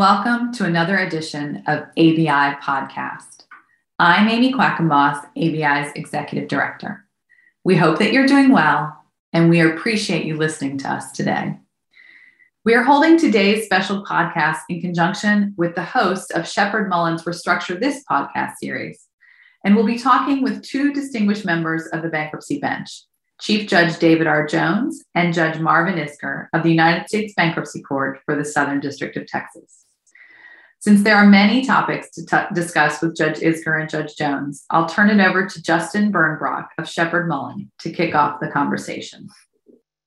welcome to another edition of ABI Podcast. I'm Amy Quackenboss, ABI's Executive Director. We hope that you're doing well, and we appreciate you listening to us today. We are holding today's special podcast in conjunction with the host of Sheppard Mullin's Restructure This podcast series, and we'll be talking with two distinguished members of the bankruptcy bench Chief Judge David R. Jones and Judge Marvin Isgur of the United States Bankruptcy Court for the Southern District of Texas. Since there are many topics to t- discuss with Judge Isgur and Judge Jones, I'll turn it over to Justin Bernbrock of Sheppard Mullin to kick off the conversation.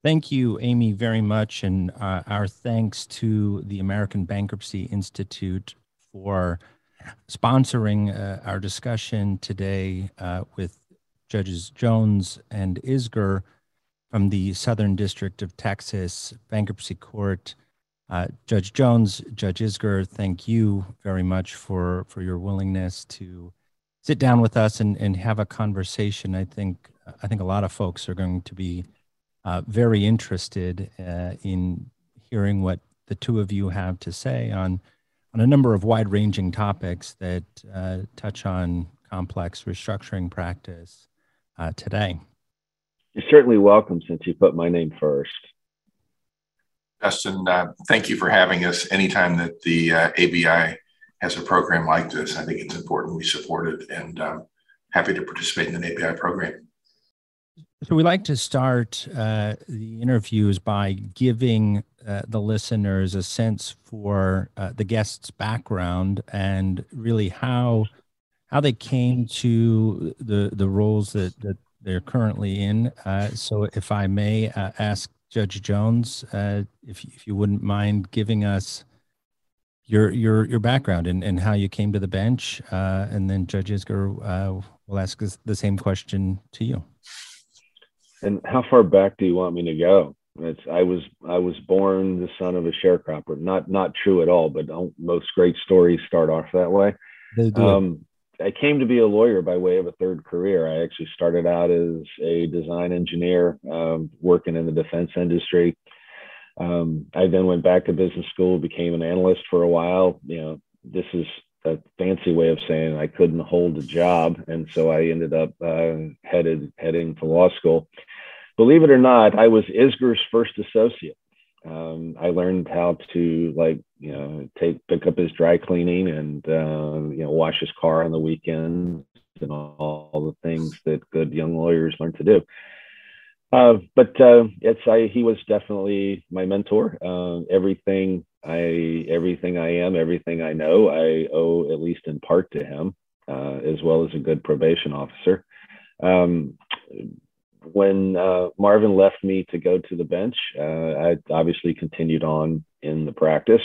Thank you, Amy, very much. And uh, our thanks to the American Bankruptcy Institute for sponsoring uh, our discussion today uh, with Judges Jones and Isgur from the Southern District of Texas Bankruptcy Court. Uh, Judge Jones, Judge Isgur, thank you very much for, for your willingness to sit down with us and, and have a conversation. I think I think a lot of folks are going to be uh, very interested uh, in hearing what the two of you have to say on on a number of wide-ranging topics that uh, touch on complex restructuring practice, uh, today. You're certainly welcome since you put my name first. Justin, uh, thank you for having us. Anytime that the uh, ABI has a program like this, I think it's important we support it and um, happy to participate in an ABI program. So we like to start uh, the interviews by giving uh, the listeners a sense for uh, the guest's background and really how how they came to the the roles that that they're currently in. Uh, so, if I may ask Judge Jones, uh, if if you wouldn't mind giving us your your your background and, and how you came to the bench, uh, and then Judge Isgur uh, will ask the same question to you. And how far back do you want me to go? It's, I was I was born the son of a sharecropper. Not not true at all, but most great stories start off that way. Um, I came to be a lawyer by way of a third career. I actually started out as a design engineer, um, working in the defense industry. Um, I then went back to business school, became an analyst for a while. You know, this is a fancy way of saying I couldn't hold a job, and so I ended up uh, headed heading to law school. Believe it or not, I was Isgur's first associate um, I learned how to like you know take pick up his dry cleaning and uh, you know wash his car on the weekends and all, all, the things that good young lawyers learn to do. Uh, but uh, it's I he was definitely my mentor. Uh, everything I everything I am, everything I know, I owe at least in part to him, uh, as well as a good probation officer. Um, when uh, Marvin left me to go to the bench, uh, I obviously continued on in the practice.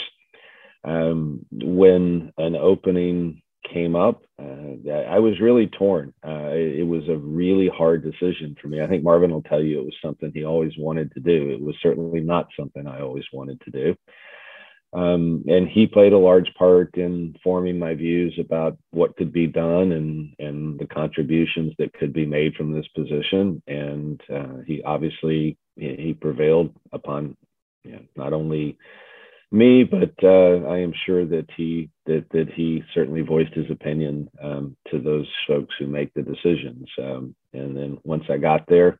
Um, when an opening came up, uh, I was really torn. Uh, it, was a really hard decision for me. I think Marvin will tell you it was something he always wanted to do. It was certainly not something I always wanted to do. Um, and he played a large part in forming my views about what could be done and and the contributions that could be made from this position. And uh, he obviously he prevailed upon you know, not only me, but uh, I am sure that he that that he certainly voiced his opinion um, to those folks who make the decisions. Um, and then once I got there,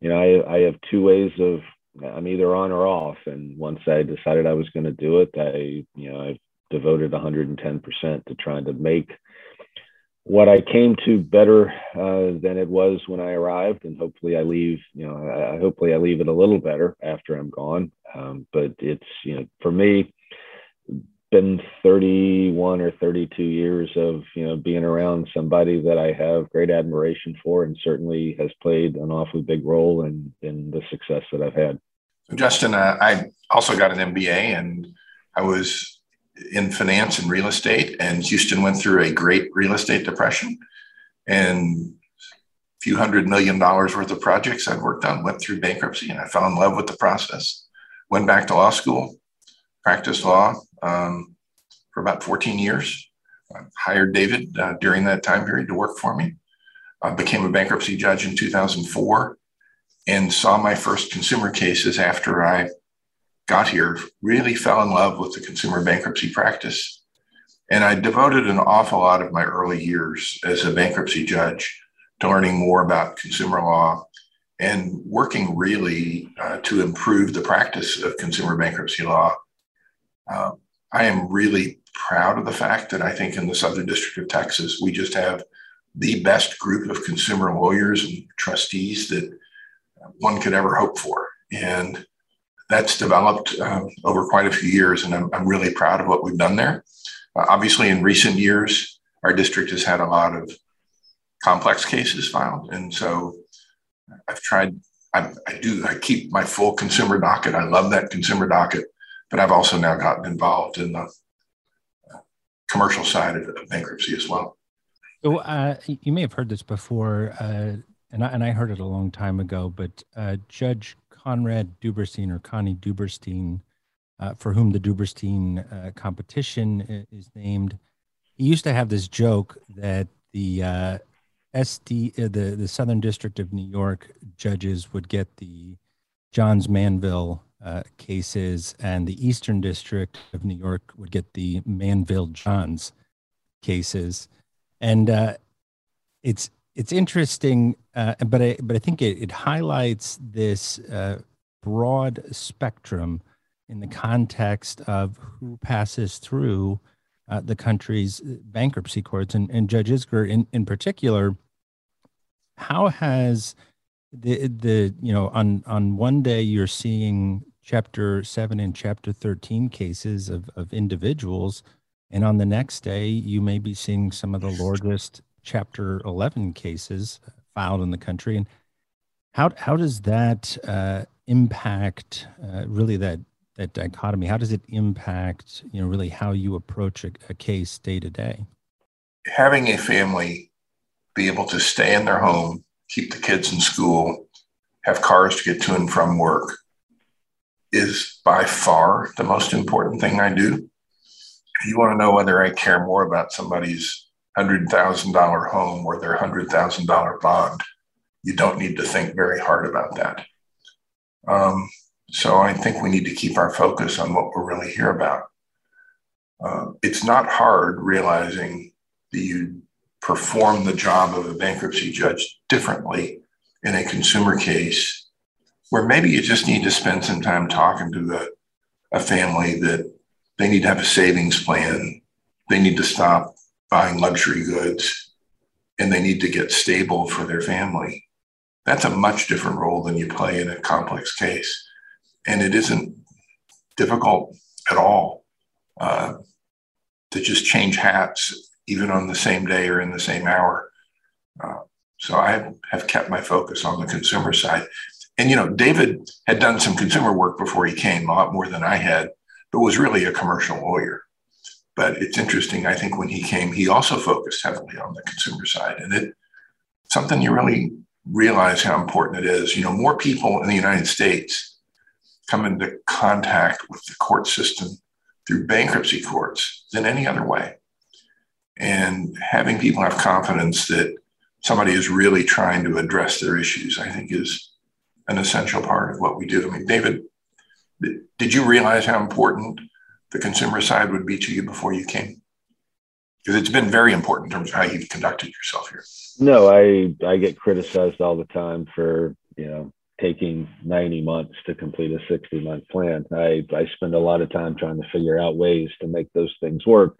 you know, I, I have two ways of I'm either on or off. And once I decided I was going to do it, I, you know, I devoted 110% to trying to make what I came to better uh, than it was when I arrived. And hopefully I leave, you know, I, hopefully I leave it a little better after I'm gone. Um, but it's, you know, for me, been 31 or 32 years of you know being around somebody that I have great admiration for and certainly has played an awfully big role in in the success that I've had. Justin, uh, I also got an MBA and I was in finance and real estate and Houston went through a great real estate depression and a few hundred million dollars worth of projects I'd worked on went through bankruptcy and I fell in love with the process. Went back to law school, practiced law, um, for about 14 years. I hired David uh, during that time period to work for me. I became a bankruptcy judge in 2004 and saw my first consumer cases after I got here, really fell in love with the consumer bankruptcy practice. And I devoted an awful lot of my early years as a bankruptcy judge to learning more about consumer law and working really uh, to improve the practice of consumer bankruptcy law. Uh, I am really proud of the fact that I think in the Southern District of Texas, we just have the best group of consumer lawyers and trustees that one could ever hope for. And that's developed um, over quite a few years, and I'm, I'm really proud of what we've done there. Uh, obviously, in recent years, our district has had a lot of complex cases filed, and so I've tried. I, I do. I keep my full consumer docket. I love that consumer docket, but I've also now gotten involved in the uh, commercial side of, of bankruptcy as well. So uh, you may have heard this before, uh, and I, and I heard it a long time ago. But uh, Judge Conrad Duberstein or Connie Duberstein, uh, for whom the Duberstein uh, competition is named, he used to have this joke that the uh, SD, the the Southern District of New York judges would get the Johns Manville cases, and the Eastern District of New York would get the Manville Johns cases. And uh, it's it's interesting, uh, but I but I think it, it highlights this uh, broad spectrum in the context of who passes through uh, the country's bankruptcy courts, and, and Judge Isgur in in particular. How has the the you know on on one day you're seeing chapter 7 and chapter 13 cases of, of individuals and on the next day, you may be seeing some of the largest Chapter 11 cases filed in the country. And how, how does that uh, impact uh, really that, that dichotomy? How does it impact, you know, really how you approach a, a case day to day? Having a family be able to stay in their home, keep the kids in school, have cars to get to and from work is by far the most important thing I do If you want to know whether I care more about somebody's $100,000 home or their $100,000 bond, you don't need to think very hard about that. Um, so I think we need to keep our focus on what we're really here about. Uh, it's not hard realizing that you perform the job of a bankruptcy judge differently in a consumer case where maybe you just need to spend some time talking to a, a family that they need to have a savings plan. They need to stop buying luxury goods and they need to get stable for their family. That's a much different role than you play in a complex case. And it isn't difficult at all uh, to just change hats, even on the same day or in the same hour. Uh, so I have kept my focus on the consumer side. And, you know, David had done some consumer work before he came, a lot more than I had but was really a commercial lawyer. But it's interesting. I think when he came, he also focused heavily on the consumer side, and it something you really realize how important it is. You know, more people in the United States come into contact with the court system through bankruptcy courts than any other way. And having people have confidence that somebody is really trying to address their issues, I think, is an essential part of what we do. I mean, David did you realize how important the consumer side would be to you before you came? Because it's been very important in terms of how you've conducted yourself here. No, I I get criticized all the time for you know taking 90 months to complete a 60 month plan. I, I spend a lot of time trying to figure out ways to make those things work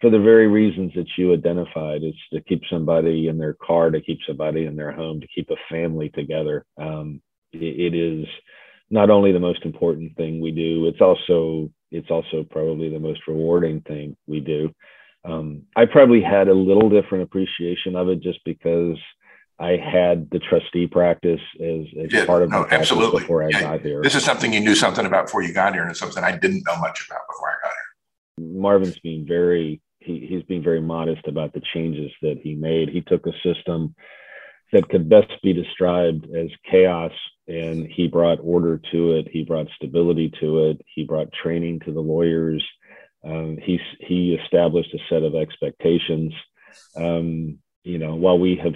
for the very reasons that you identified. It's to keep somebody in their car, to keep somebody in their home, to keep a family together. Um, it, it is not only the most important thing we do, it's also it's also probably the most rewarding thing we do. Um, I probably had a little different appreciation of it just because I had the trustee practice as, as part of no, my absolutely. before I yeah. got here. This is something you knew something about before you got here, and it's something I didn't know much about before I got here. Marvin's being very he, he's being very modest about the changes that he made. He took a system that could best be described as chaos and he brought order to it. He brought stability to it. He brought training to the lawyers. Um, he, he established a set of expectations. Um, you know, while we have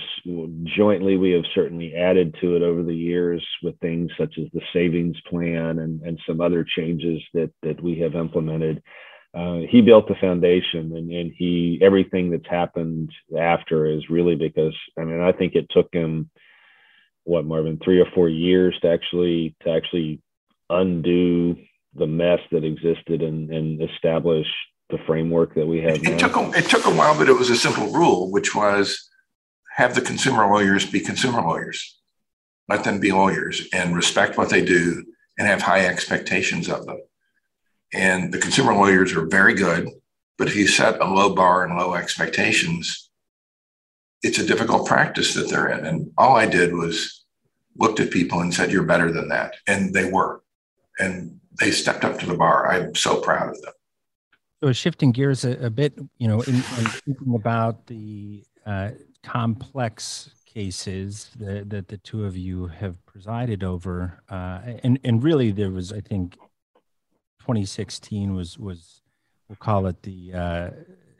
jointly, we have certainly added to it over the years with things such as the savings plan and, and some other changes that, that we have implemented. Uh, he built the foundation and, and he, everything that's happened after is really because, I mean, I think it took him, what, Marvin, three or four years to actually, to actually undo the mess that existed and, and establish the framework that we have it, it took a, it took a while, but it was a simple rule, which was have the consumer lawyers be consumer lawyers. Let them be lawyers and respect what they do and have high expectations of them. And the consumer lawyers are very good, but if you set a low bar and low expectations, it's a difficult practice that they're in. And all I did was looked at people and said, You're better than that. And they were. And they stepped up to the bar. I'm so proud of them. So shifting gears a, a bit, you know, in, in, thinking about the uh, complex cases that, that the two of you have presided over, uh, and and really there was, I think, 2016 was was we'll call it the uh,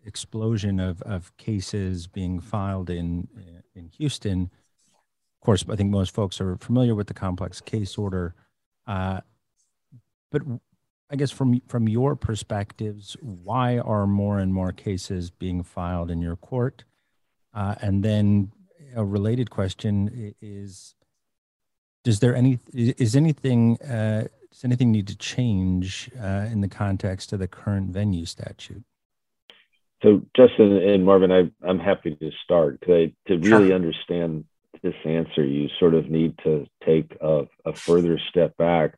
explosion of of cases being filed in in Houston. Of course, I think most folks are familiar with the complex case order, uh, but I guess from from your perspectives, why are more and more cases being filed in your court? Uh, and then a related question is: Does there any is anything uh, does anything need to change uh, in the context of the current venue statute? So, Justin and Marvin, I, I'm happy to start to really sure. understand this answer, you sort of need to take a, a further step back.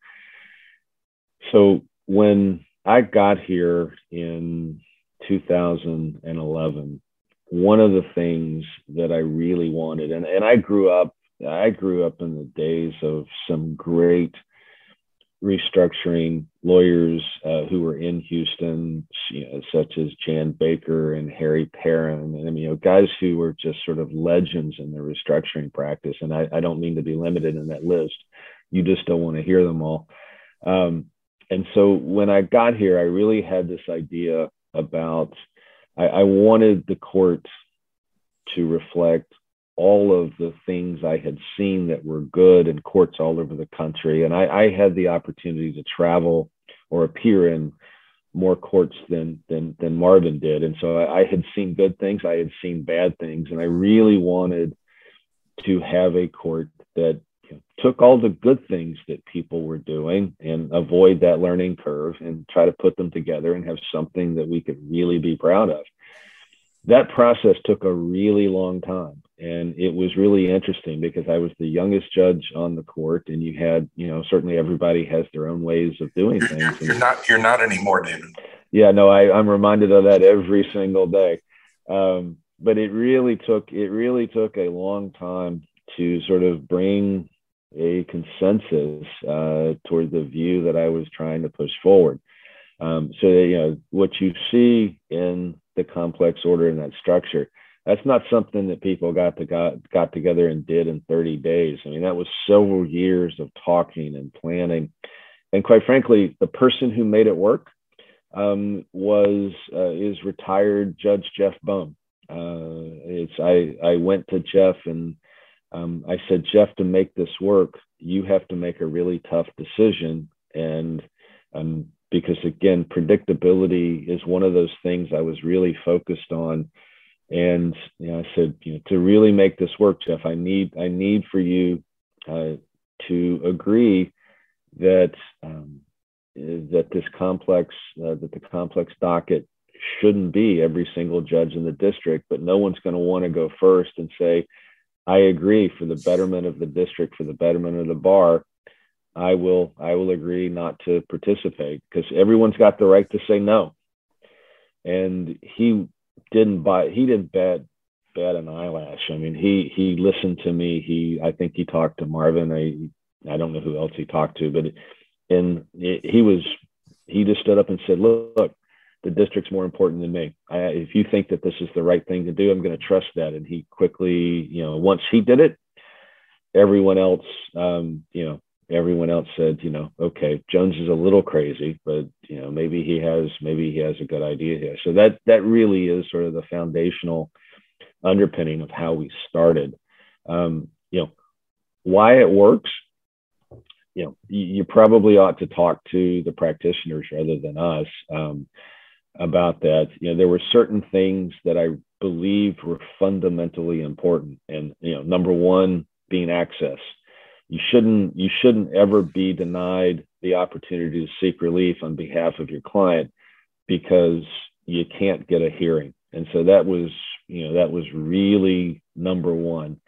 So, when I got here in 2011, one of the things that I really wanted, and, and I grew up, I grew up in the days of some great restructuring lawyers uh, who were in Houston, you know, such as Jan Baker and Harry Perrin, and you know, guys who were just sort of legends in the restructuring practice. And I, I don't mean to be limited in that list. You just don't want to hear them all. Um, and so when I got here, I really had this idea about I, I wanted the court to reflect all of the things I had seen that were good in courts all over the country. And I, I had the opportunity to travel or appear in more courts than than than Marvin did. And so I, I had seen good things, I had seen bad things, and I really wanted to have a court that took all the good things that people were doing and avoid that learning curve and try to put them together and have something that we could really be proud of. That process took a really long time. And it was really interesting because I was the youngest judge on the court, and you had, you know, certainly everybody has their own ways of doing you're, things. You're, you're, not, you're not anymore, David. Yeah, no, I, I'm reminded of that every single day. Um, but it really took, it really took a long time to sort of bring a consensus uh, toward the view that I was trying to push forward. Um, so that, you know what you see in the complex order in that structure, that's not something that people got to got got together and did in 30 days. I mean, that was several years of talking and planning, and quite frankly, the person who made it work um, was uh, is retired Judge Jeff Bohm. Uh, it's I I went to Jeff and um, I said, Jeff, to make this work, you have to make a really tough decision. And um, because again, predictability is one of those things I was really focused on. And you know, I said, you know, to really make this work, Jeff, I need I need for you uh, to agree that um, that this complex uh, that the complex docket shouldn't be every single judge in the district, but no one's going to want to go first and say, I agree for the betterment of the district, for the betterment of the bar. I will I will agree not to participate because everyone's got the right to say no. And he didn't buy he didn't bat bat an eyelash. I mean he he listened to me. He I think he talked to Marvin. I I don't know who else he talked to, but and he was he just stood up and said, look, look the district's more important than me. I, if you think that this is the right thing to do, I'm going to trust that. And he quickly, you know, once he did it, everyone else, um, you know, everyone else said, you know, okay, Jones is a little crazy, but you know, maybe he has, maybe he has a good idea here. So that that really is sort of the foundational underpinning of how we started. Um, you know, why it works. You know, you, probably ought to talk to the practitioners rather than us um, about that. You know, there were certain things that I believed were fundamentally important, and you know, number one being access. You shouldn't you shouldn't ever be denied the opportunity to seek relief on behalf of your client because you can't get a hearing. And so that was, you know, that was really number one.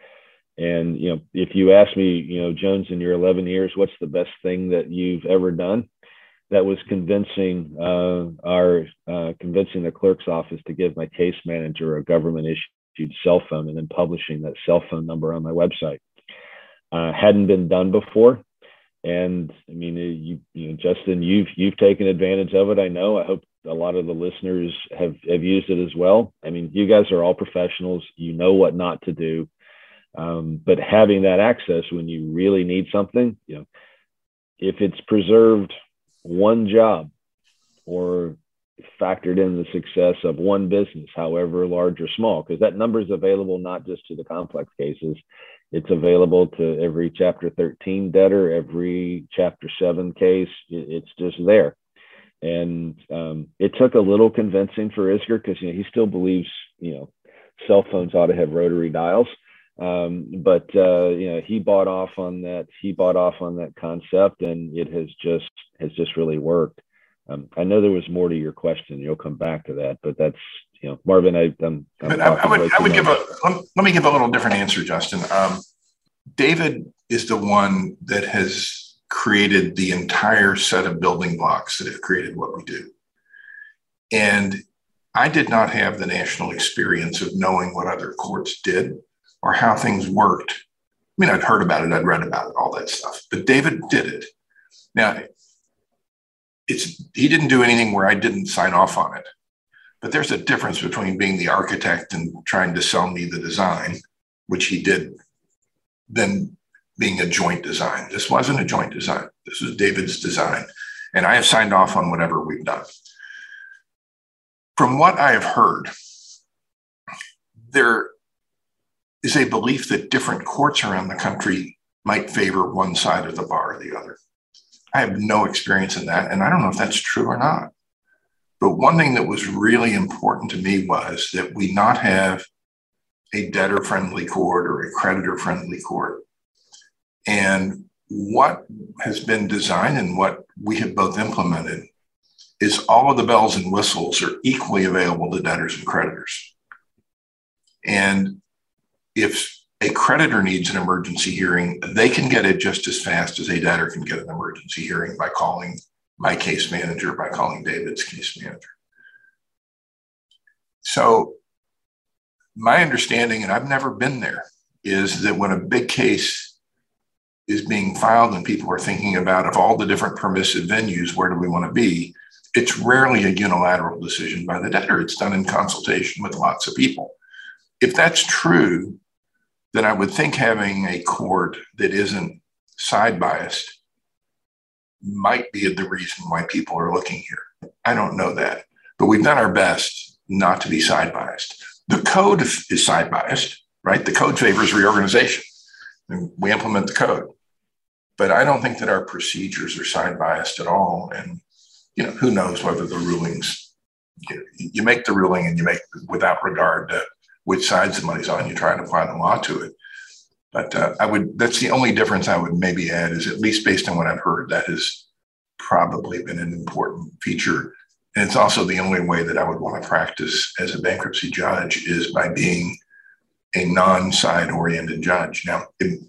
And, you know, if you ask me, you know, Jones, in your 11 years, what's the best thing that you've ever done? That was convincing uh, our, uh, convincing the clerk's office to give my case manager a government issued cell phone and then publishing that cell phone number on my website. Uh, hadn't been done before. And I mean, you, you know, Justin, you've you've taken advantage of it. I know. I hope a lot of the listeners have have used it as well. I mean, you guys are all professionals. You know what not to do. Um, but having that access when you really need something, you know, if it's preserved one job or factored in the success of one business, however large or small, because that number is available not just to the complex cases, it's available to every Chapter 13 debtor, every Chapter 7 case. It's just there. And um, it took a little convincing for Isgur because you know he still believes you know cell phones ought to have rotary dials. Um, but uh, you know he bought off on that. He bought off on that concept, and it has just has just really worked. Um, I know there was more to your question. You'll come back to that, but that's you know, Marvin, I, I'm, I'm I, I, would, I would give a, let me give a little different answer, Justin. Um, David is the one that has created the entire set of building blocks that have created what we do. And I did not have the national experience of knowing what other courts did or how things worked. I mean, I'd heard about it, I'd read about it, all that stuff, but David did it. Now, it's he didn't do anything where I didn't sign off on it. But there's a difference between being the architect and trying to sell me the design, which he did, than being a joint design. This wasn't a joint design. This was David's design. And I have signed off on whatever we've done. From what I have heard, there is a belief that different courts around the country might favor one side of the bar or the other. I have no experience in that. And I don't know if that's true or not. But one thing that was really important to me was that we not have a debtor friendly court or a creditor friendly court. And what has been designed and what we have both implemented is all of the bells and whistles are equally available to debtors and creditors. And if a creditor needs an emergency hearing, they can get it just as fast as a debtor can get an emergency hearing by calling my case manager by calling David's case manager. So, my understanding, and I've never been there, is that when a big case is being filed and people are thinking about of all the different permissive venues, where do we want to be? It's rarely a unilateral decision by the debtor. It's done in consultation with lots of people. If that's true, then I would think having a court that isn't side biased might be the reason why people are looking here. I don't know that, but we've done our best not to be side biased. The code is side biased, right? The code favors reorganization, and we implement the code. But I don't think that our procedures are side biased at all. And you know, who knows whether the rulings you, you make the ruling and you make without regard to which sides the money's on. You try to apply the law to it. But uh, I would, that's the only difference I would maybe add is at least based on what I've heard, that has probably been an important feature. And it's also the only way that I would want to practice as a bankruptcy judge is by being a non-side oriented judge. Now, if,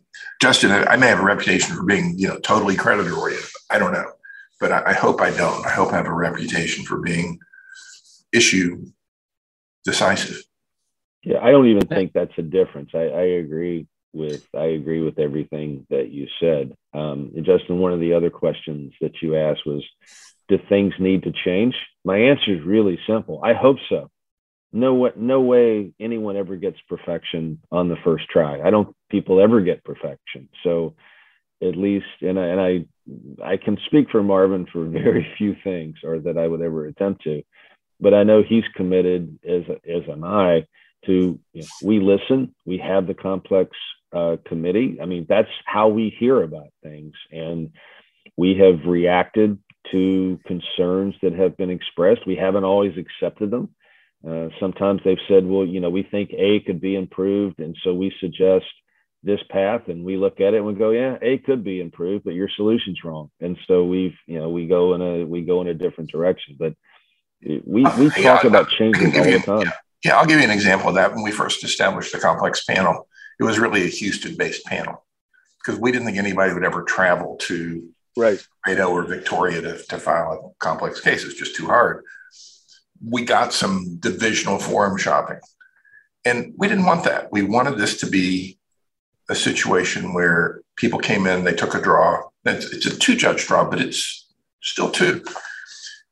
Justin, I may have a reputation for being, you know, totally creditor oriented. I don't know, but I, I hope I don't. I hope I have a reputation for being issue decisive. Yeah, I don't even think that's a difference. I, I agree with I agree with everything that you said. Um, Justin, one of the other questions that you asked was, do things need to change? My answer is really simple. I hope so. No what no way anyone ever gets perfection on the first try. I don't people ever get perfection. So at least and I and I I can speak for Marvin for very few things or that I would ever attempt to. But I know he's committed as as am I to you know, we listen, we have the complex uh, committee. I mean, that's how we hear about things, and we have reacted to concerns that have been expressed. We haven't always accepted them. Uh, sometimes they've said, well, you know, we think A could be improved. And so we suggest this path and we look at it and we go, yeah, A could be improved, but your solution's wrong. And so we've, you know, we go in a, we go in a different direction, but we, we uh, talk yeah, about changes all the time. Yeah. yeah, I'll give you an example of that. When we first established the complex panel, it was really a Houston based panel because we didn't think anybody would ever travel to right. Laredo or Victoria to, to file a complex case. It's just too hard. We got some divisional forum shopping. And we didn't want that. We wanted this to be a situation where people came in, they took a draw. It's, it's a two judge draw, but it's still two.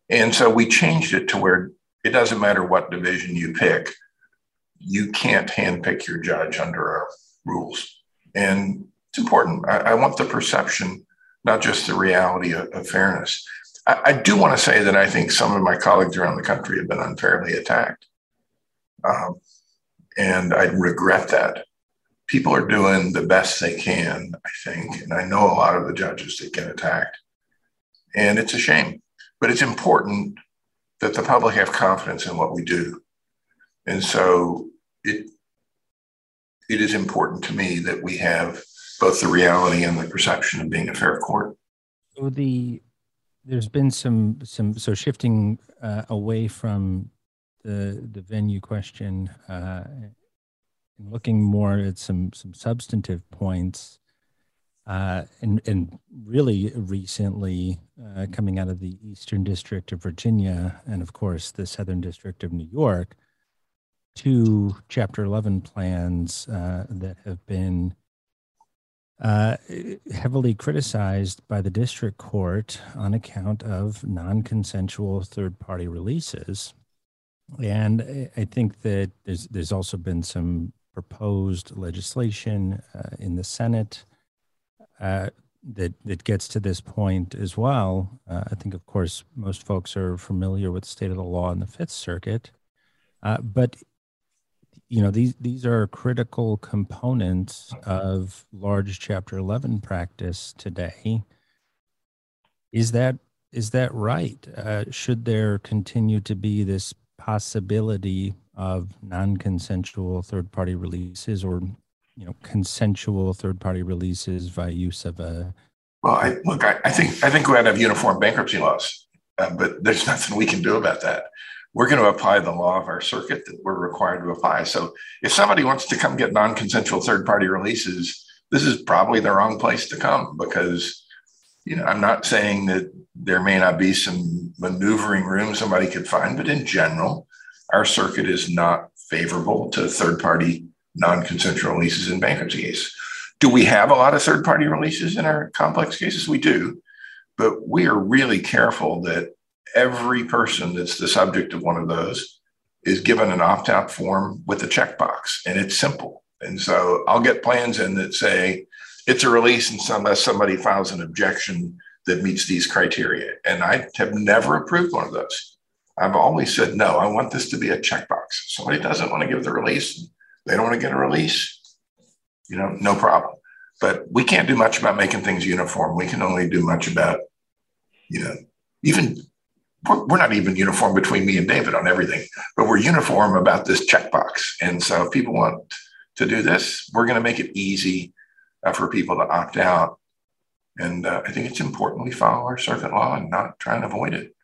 And so we changed it to where it doesn't matter what division you pick, you can't handpick your judge under our rules. And it's important. I, I want the perception not just the reality of, of fairness. I, I, do want to say that I think some of my colleagues around the country have been unfairly attacked. Um, and I regret that. People are doing the best they can, I think. And I know a lot of the judges that get attacked. And it's a shame, but it's important that the public have confidence in what we do. And so it, it is important to me that we have both the reality and the perception of being a fair court. So the there's been some some so shifting uh, away from the the venue question uh, and looking more at some some substantive points. Uh, and and really recently uh, coming out of the Eastern District of Virginia and of course the Southern District of New York, two Chapter 11 plans uh, that have been uh, heavily criticized by the district court on account of non consensual third party releases. And I think that there's, there's also been some proposed legislation uh, in the Senate uh, that, that gets to this point as well. Uh, I think, of course, most folks are familiar with the state of the law in the Fifth Circuit. Uh, but you know these these are critical components of large chapter 11 practice today. Is that is that right? Uh, should there continue to be this possibility of non-consensual third party releases or you know consensual third party releases by use of a well i look i, I think i think we ought to have uniform bankruptcy laws uh, but there's nothing we can do about that we're going to apply the law of our circuit that we're required to apply. So if somebody wants to come get non-consensual third-party releases, this is probably the wrong place to come because you know I'm not saying that there may not be some maneuvering room somebody could find, but in general, our circuit is not favorable to third-party non-consensual releases in bankruptcy cases. Do we have a lot of third-party releases in our complex cases? We do, but we are really careful that every person that's the subject of one of those is given an opt out form with a checkbox, and it's simple. And so I'll get plans in that say it's a release and unless uh, somebody files an objection that meets these criteria. And I have never approved one of those. I've always said, no, I want this to be a checkbox. Somebody doesn't want to give the release, they don't want to get a release, you know, no problem. But we can't do much about making things uniform. We can only do much about, you know, even we're not even uniform between me and David on everything, but we're uniform about this checkbox. And so if people want to do this, we're going to make it easy uh, for people to opt out. And uh, I think it's important we follow our circuit law and not try and avoid it.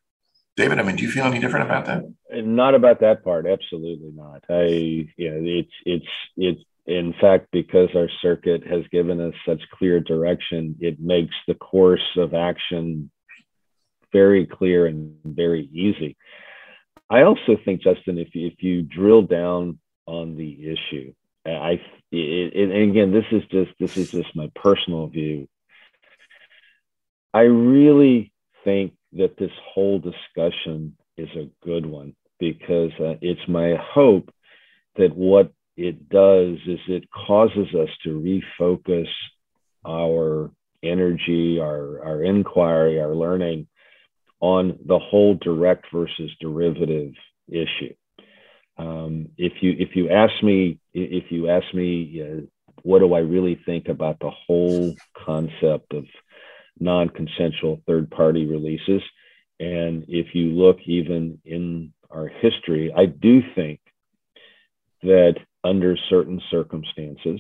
David, I mean, do you feel any different about that? Not about that part. Absolutely not. I, yeah, it's, it's, it's, in fact, because our circuit has given us such clear direction, it makes the course of action very clear and very easy. I also think, Justin, if you, if you drill down on the issue, I it, and again, this is just this is just my personal view. I really think that this whole discussion is a good one because uh, it's my hope that what it does is it causes us to refocus our energy, our, our inquiry, our learning on the whole direct versus derivative issue. Um, if you if you ask me if you ask me uh, what do I really think about the whole concept of non-consensual third-party releases, and if you look even in our history, I do think that under certain circumstances,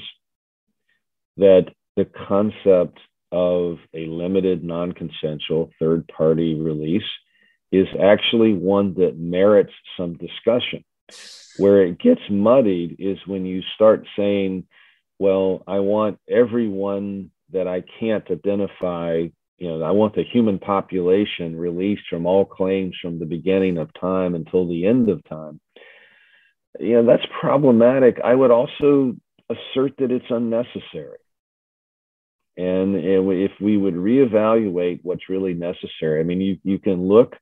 that the concept of a limited non-consensual third-party release is actually one that merits some discussion. Where it gets muddied is when you start saying, well, I want everyone that I can't identify, you know, I want the human population released from all claims from the beginning of time until the end of time. You know, that's problematic. I would also assert that it's unnecessary. And if we would reevaluate what's really necessary, I mean, you, you can look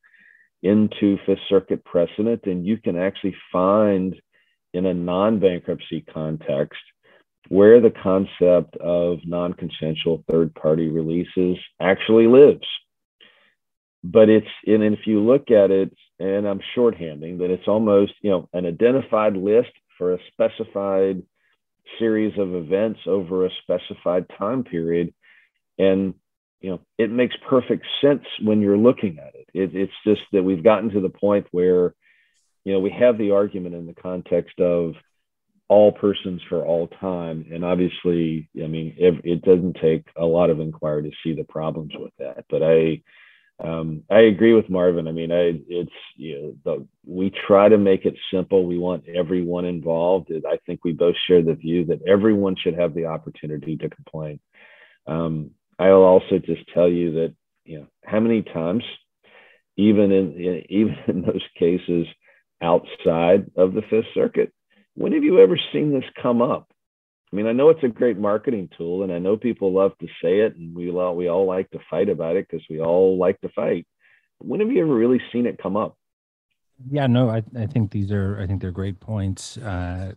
into Fifth Circuit precedent, and you can actually find in a non bankruptcy context where the concept of non consensual third party releases actually lives. But it's, and if you look at it, and I'm shorthanding, that it's almost, you know, an identified list for a specified series of events over a specified time period. And you know, it makes perfect sense when you're looking at it. it. It's just that we've gotten to the point where, you know, we have the argument in the context of all persons for all time. And obviously, I mean, it, it doesn't take a lot of inquiry to see the problems with that. But I, um, I agree with Marvin. I mean, I, it's you know, the, we try to make it simple. We want everyone involved. I think we both share the view that everyone should have the opportunity to complain. Um, I'll also just tell you that you know how many times, even in even in those cases outside of the Fifth Circuit, when have you ever seen this come up? I mean, I know it's a great marketing tool, and I know people love to say it, and we all we all like to fight about it because we all like to fight. When have you ever really seen it come up? Yeah, no, I, I think these are I think they're great points. Uh,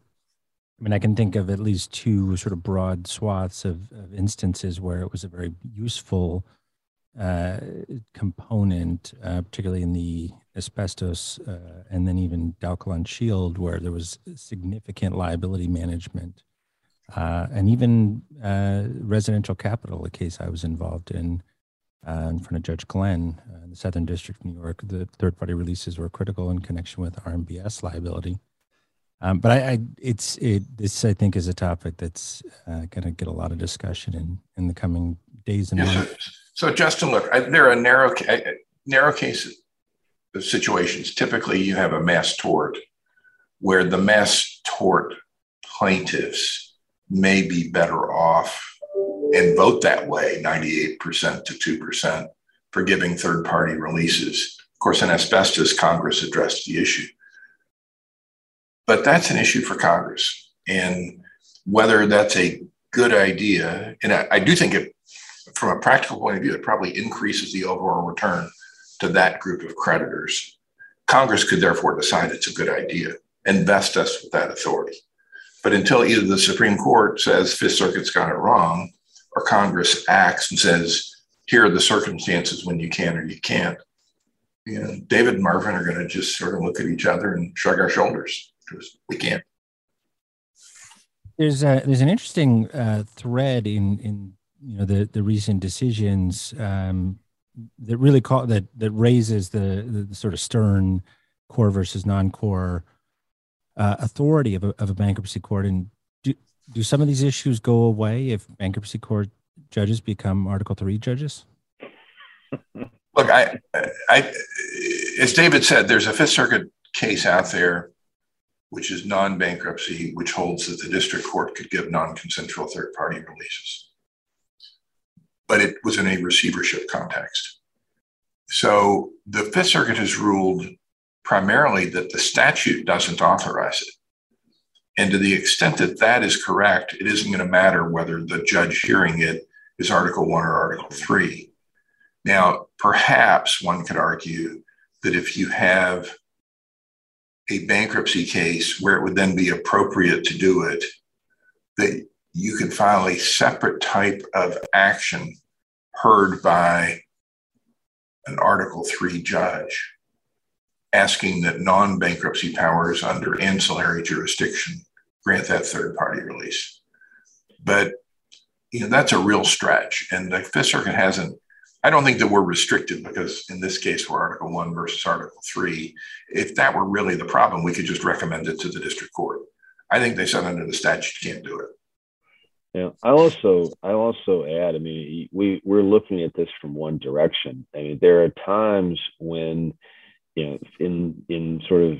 I mean, I can think of at least two sort of broad swaths of, of instances where it was a very useful uh, component, uh, particularly in the asbestos uh, and then even Dalkon Shield, where there was significant liability management. Uh, and even uh, residential capital, a case I was involved in uh, in front of Judge Glenn in the Southern District of New York, the third party releases were critical in connection with RMBS liability. Um, but I, I, it's it. This I think is a topic that's uh, going to get a lot of discussion in in the coming days and yeah, months. So, so Justin, look, I, there are narrow narrow cases situations. Typically, you have a mass tort where the mass tort plaintiffs may be better off and vote that way, ninety eight percent to two percent for giving third party releases. Of course, in asbestos, Congress addressed the issue but that's an issue for Congress. And whether that's a good idea, and I, I do think it, from a practical point of view, it probably increases the overall return to that group of creditors. Congress could therefore decide it's a good idea and vest us with that authority. But until either the Supreme Court says Fifth Circuit's got it wrong, or Congress acts and says, here are the circumstances when you can or you can't, you know, David and Marvin are going to just sort of look at each other and shrug our shoulders because we can't. There's a, there's an interesting uh, thread in in you know the the recent decisions um, that really call that that raises the, the, the sort of stern core versus non-core uh, authority of a, of a bankruptcy court and do, do some of these issues go away if bankruptcy court judges become article 3 judges look I, I as david said there's a fifth circuit case out there which is non bankruptcy, which holds that the district court could give non consensual third party releases. But it was in a receivership context. So the Fifth Circuit has ruled primarily that the statute doesn't authorize it. And to the extent that that is correct, it isn't going to matter whether the judge hearing it is Article 1 or Article 3. Now, perhaps one could argue that if you have a bankruptcy case where it would then be appropriate to do it, that you could file a separate type of action heard by an Article 3 judge. Asking that non bankruptcy powers under ancillary jurisdiction grant that third party release. But you know that's a real stretch, and the Fifth Circuit hasn't. I don't think that we're restricted because in this case we're Article One versus Article Three. If that were really the problem, we could just recommend it to the district court. I think they said under the statute you can't do it. Yeah, I also I also add. I mean, we we're looking at this from one direction. I mean, there are times when you know, in in sort of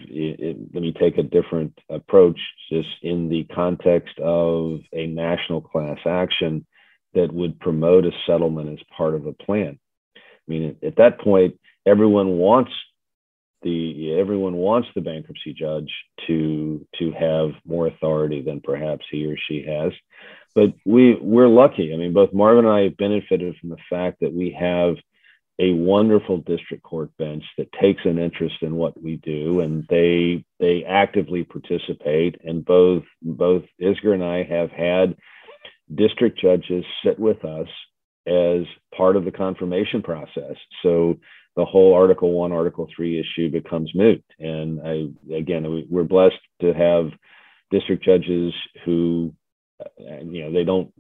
let me take a different approach, just in the context of a national class action that would promote a settlement as part of a plan. I mean, at that point, everyone wants the everyone wants the bankruptcy judge to to have more authority than perhaps he or she has. But we we're lucky. I mean, both Marvin and I have benefited from the fact that we have a wonderful district court bench that takes an interest in what we do and they they actively participate and both both Isgur and I have had district judges sit with us as part of the confirmation process. So the whole article 1 article 3 issue becomes moot. And I again we're blessed to have district judges who you know they don't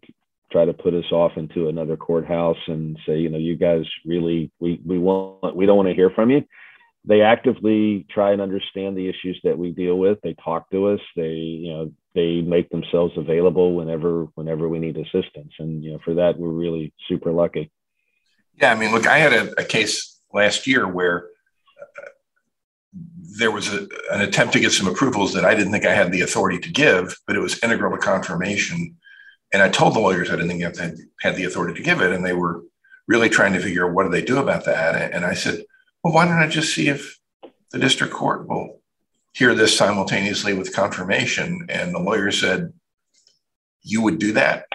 try to put us off into another courthouse and say, you know, you guys really we we want we don't want to hear from you. They actively try and understand the issues that we deal with. They talk to us. They you know they make themselves available whenever whenever we need assistance. And you know for that we're really super lucky. Yeah, I mean, look, I had a, a case last year where uh, there was a, an attempt to get some approvals that I didn't think I had the authority to give, but it was integral to confirmation and I told the lawyers I didn't think I had, had the authority to give it. And they were really trying to figure out what do they do about that. And I said, well, why don't I just see if the district court will hear this simultaneously with confirmation? And the lawyer said, you would do that?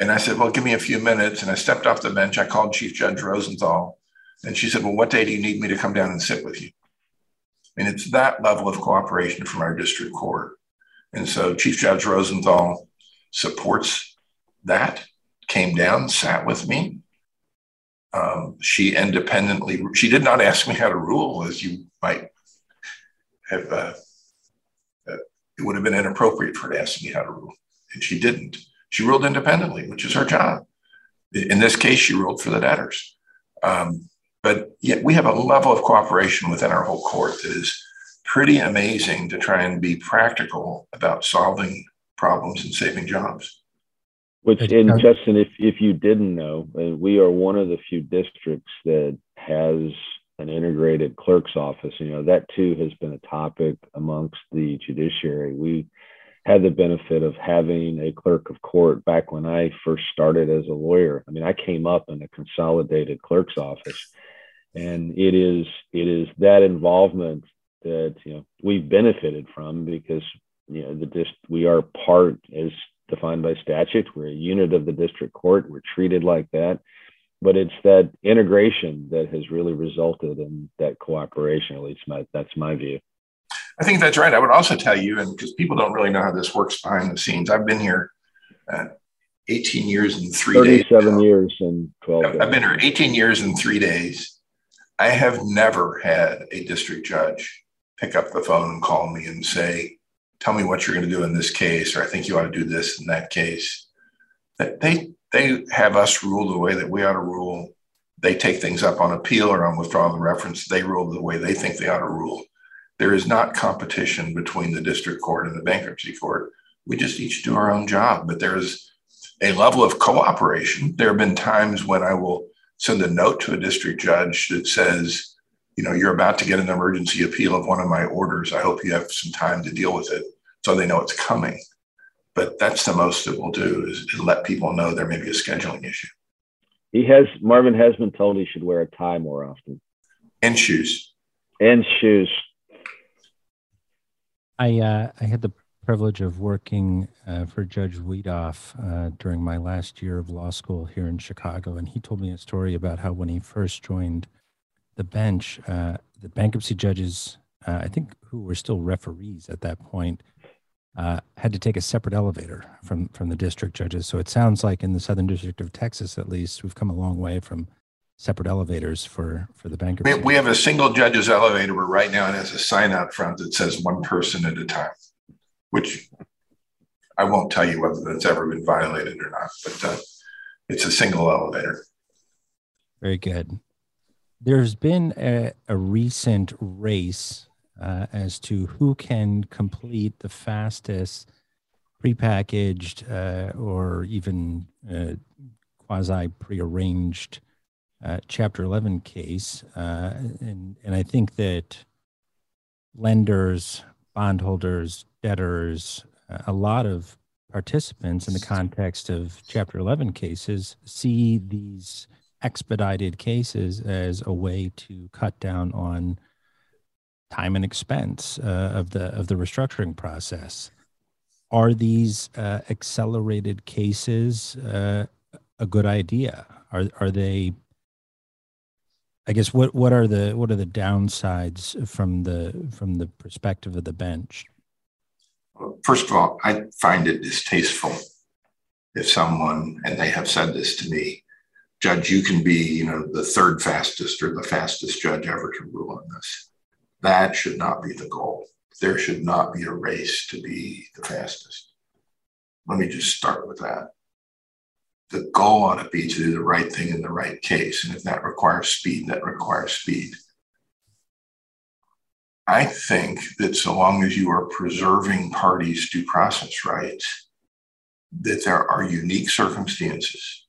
And I said, well, give me a few minutes. And I stepped off the bench. I called Chief Judge Rosenthal. And she said, well, what day do you need me to come down and sit with you? And it's that level of cooperation from our district court. And so Chief Judge Rosenthal supports that, came down, sat with me. Um, she independently, she did not ask me how to rule, as you might have, uh, uh, it would have been inappropriate for her to ask me how to rule. And she didn't. She ruled independently, which is her job. In this case, she ruled for the debtors. Um, but yet we have a level of cooperation within our whole court that is pretty amazing to try and be practical about solving problems and saving jobs. Which, and Justin, if, if you didn't know, uh, we are one of the few districts that has an integrated clerk's office. You know, that too has been a topic amongst the judiciary. We had the benefit of having a clerk of court back when I first started as a lawyer. I mean, I came up in a consolidated clerk's office. And it is it is that involvement that you know we've benefited from because you know the dist- we are part as defined by statute. We're a unit of the district court. We're treated like that. But it's that integration that has really resulted in that cooperation at least my, that's my view. I think that's right. I would also tell you and because people don't really know how this works behind the scenes i've been here uh, 18 years and three 37 days. 37 years and 12 days. i've been here 18 years and three days. I have never had a district judge pick up the phone and call me and say tell me what you're going to do in this case, or I think you ought to do this in that case. They they have us rule the way that we ought to rule. They take things up on appeal or on withdrawal of reference. They rule the way they think they ought to rule. There is not competition between the district court and the bankruptcy court. We just each do our own job, but there is a level of cooperation. There have been times when I will send a note to a district judge that says, you know, you're about to get an emergency appeal of one of my orders. I hope you have some time to deal with it so they know it's coming. But that's the most that we'll do is, is let people know there may be a scheduling issue. He has Marvin has been told he should wear a tie more often. And shoes. And shoes. I uh, I had the privilege of working uh, for Judge Wedoff uh, during my last year of law school here in Chicago, and he told me a story about how when he first joined the bench, uh, the bankruptcy judges, uh, I think who were still referees at that point, uh, had to take a separate elevator from from the district judges. So it sounds like in the Southern District of Texas, at least, we've come a long way from separate elevators for for the bank. We, we have a single judge's elevator, but right now it has a sign out front that says one person at a time, which I won't tell you whether that's ever been violated or not, but uh, it's a single elevator. Very good. There's been a, a recent race uh, as to who can complete the fastest prepackaged uh, or even uh, quasi prearranged uh, Chapter 11 case. Uh, and, and I think that lenders, bondholders, debtors, a lot of participants in the context of Chapter 11 cases see these expedited cases as a way to cut down on time and expense uh, of the of the restructuring process. Are these uh, accelerated cases uh, a good idea? Are are they? I guess what what are the what are the downsides from the from the perspective of the bench? First of all, I find it distasteful if someone, and they have said this to me, Judge, you can be, you know, the third fastest or the fastest judge ever to rule on this. That should not be the goal. There should not be a race to be the fastest. Let me just start with that. The goal ought to be to do the right thing in the right case. And if that requires speed, that requires speed. I think that so long as you are preserving parties' due process rights, that there are unique circumstances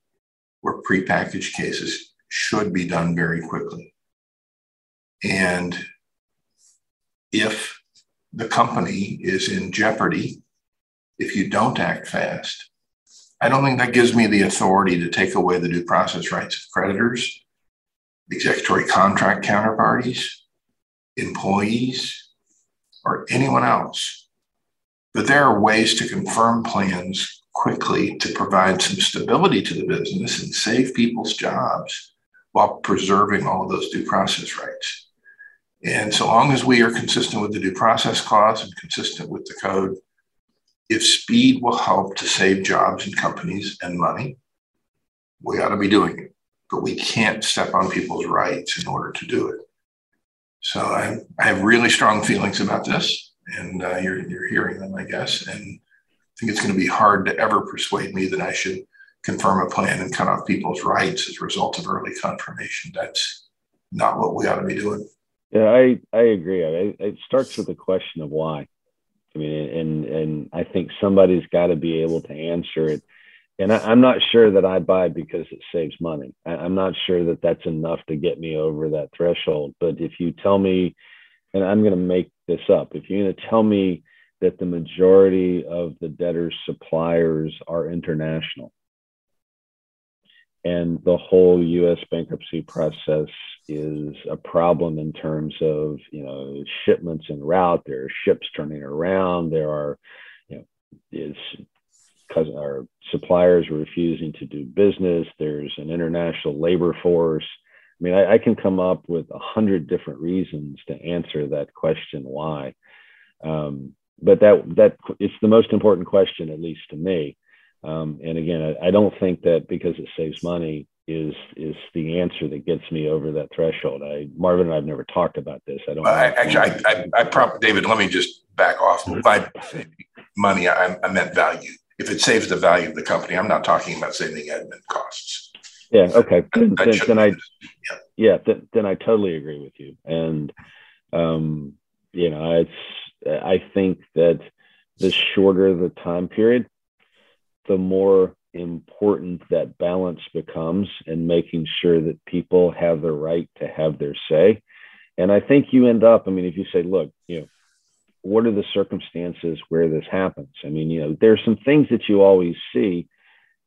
where prepackaged cases should be done very quickly. And if the company is in jeopardy, if you don't act fast, I don't think that gives me the authority to take away the due process rights of creditors, executory contract counterparties, employees, or anyone else. But there are ways to confirm plans quickly to provide some stability to the business and save people's jobs while preserving all of those due process rights. And so long as we are consistent with the due process clause and consistent with the code, if speed will help to save jobs and companies and money, we ought to be doing it. But we can't step on people's rights in order to do it. So I, I have really strong feelings about this, and uh, you're, you're hearing them, I guess. And think it's going to be hard to ever persuade me that I should confirm a plan and cut off people's rights as a result of early confirmation. That's not what we ought to be doing. Yeah, I, I agree. I, it starts with the question of why. I mean, and and I think somebody's got to be able to answer it and I, am not sure that I buy because it saves money. I, I'm not sure that that's enough to get me over that threshold. But if you tell me, and I'm going to make this up, if you're going to tell me that the majority of the debtors' suppliers are international, and the whole U.S. bankruptcy process is a problem in terms of you know shipments en route. There are ships turning around. There are you know is because our suppliers are refusing to do business. There's an international labor force. I mean, I, I can come up with a hundred different reasons to answer that question why. Um, but that that it's the most important question, at least to me. Um, and again, I, I, don't think that because it saves money is is the answer that gets me over that threshold. I Marvin and I've never talked about this. I don't. I, actually, I, I, I prompt David. Let me just back off. By money, I, I meant value if it saves the value of the company, I'm not talking about saving admin costs. Yeah. Okay. Then, then, then I, yeah, yeah then, then I totally agree with you. And, um, you know, it's, I think that the shorter the time period, the more important that balance becomes and making sure that people have the right to have their say. And I think you end up, I mean, if you say, look, you know, what are the circumstances where this happens? I mean, you know, there's some things that you always see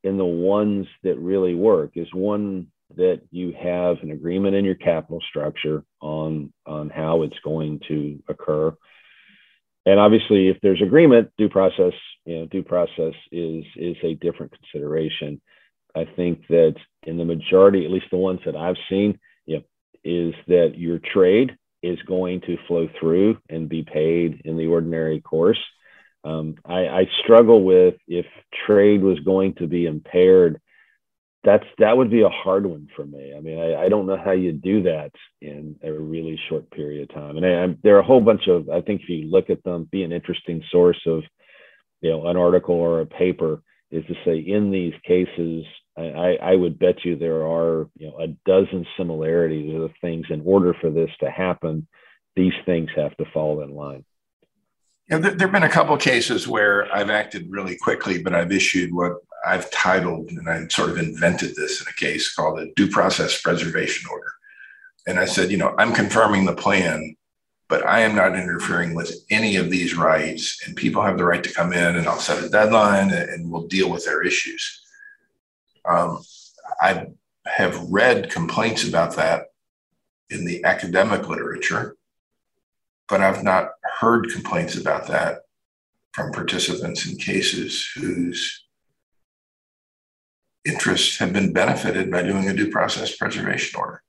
in the ones that really work is one that you have an agreement in your capital structure on on how it's going to occur. And obviously, if there's agreement, due process, you know, due process is is a different consideration. I think that in the majority, at least the ones that I've seen, you know, is that your trade is going to flow through and be paid in the ordinary course. Um, I, I, struggle with if trade was going to be impaired that's that would be a hard one for me. I mean, I, I don't know how you do that in a really short period of time. And I, there are a whole bunch of I think if you look at them, be an interesting source of you know an article or a paper is to say in these cases I, I would bet you there are you know a dozen similarities of things in order for this to happen these things have to fall in line yeah there, have been a couple cases where i've acted really quickly but i've issued what i've titled and i sort of invented this in a case called a due process preservation order and i said you know i'm confirming the plan but I am not interfering with any of these rights. And people have the right to come in, and I'll set a deadline, and we'll deal with their issues. Um, I have read complaints about that in the academic literature, but I've not heard complaints about that from participants in cases whose interests have been benefited by doing a due process preservation order.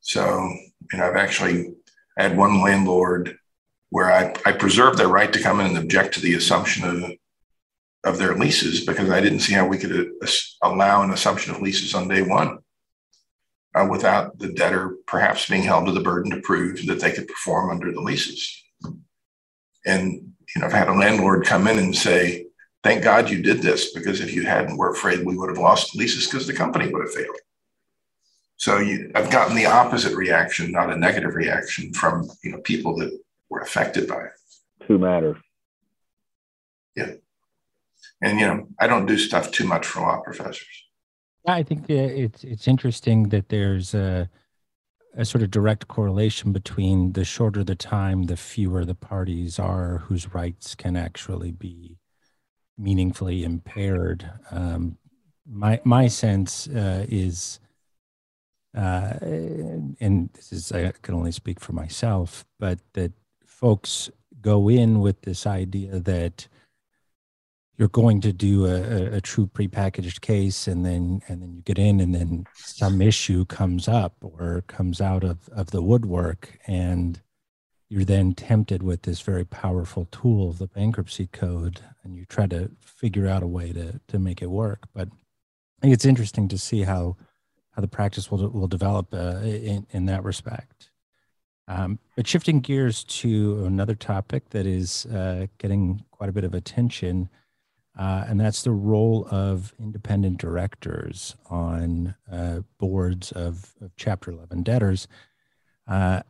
So, you know, I've actually I had one landlord where I, I preserved their right to come in and object to the assumption of, of their leases because I didn't see how we could uh, allow an assumption of leases on day one uh, without the debtor perhaps being held to the burden to prove that they could perform under the leases. And you know, I've had a landlord come in and say, "Thank God you did this because if you hadn't, we're afraid we would have lost leases because the company would have failed." So you, I've gotten the opposite reaction, not a negative reaction from you know people that were affected by it. Who matter? Yeah, and you know I don't do stuff too much for law professors. I think uh, it's it's interesting that there's a a sort of direct correlation between the shorter the time, the fewer the parties are whose rights can actually be meaningfully impaired. Um, my my sense uh, is uh, and this is I can only speak for myself, but that folks go in with this idea that you're going to do a, a, true prepackaged case and then and then you get in and then some issue comes up or comes out of, of the woodwork and you're then tempted with this very powerful tool of the bankruptcy code and you try to figure out a way to to make it work but i think it's interesting to see how how the practice will will develop uh, in in that respect. Um, but shifting gears to another topic that is uh, getting quite a bit of attention, uh, and that's the role of independent directors on uh, boards of, of, Chapter 11 debtors. Uh,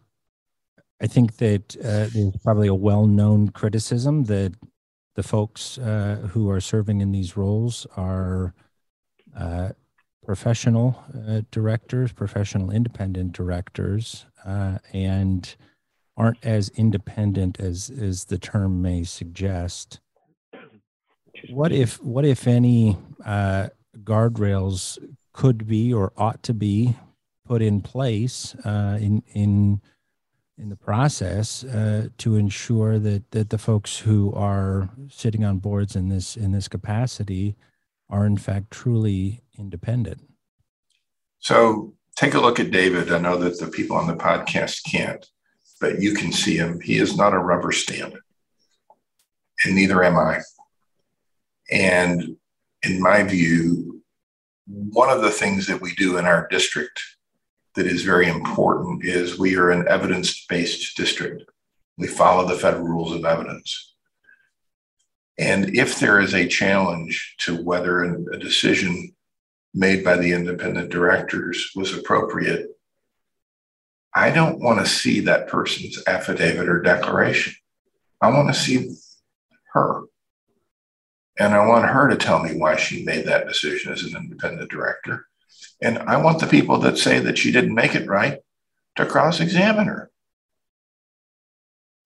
I think that uh, there's probably a well known criticism that the folks who are serving in these roles are professional uh, directors, professional independent directors, uh, and aren't as independent as as the term may suggest. What if what if any uh, guardrails could be or ought to be put in place uh, in in in the process uh, to ensure that that the folks who are sitting on boards in this in this capacity are in fact truly independent. So take a look at David. I know that the people on the podcast can't, but you can see him. He is not a rubber stamp, and neither am I. And in my view, one of the things that we do in our district that is very important is we are an evidence based district. We follow the federal rules of evidence. And if there is a challenge to whether a decision made by the independent directors was appropriate, I don't want to see that person's affidavit or declaration. I want to see her. And I want her to tell me why she made that decision as an independent director. And I want the people that say that she didn't make it right to cross examine her.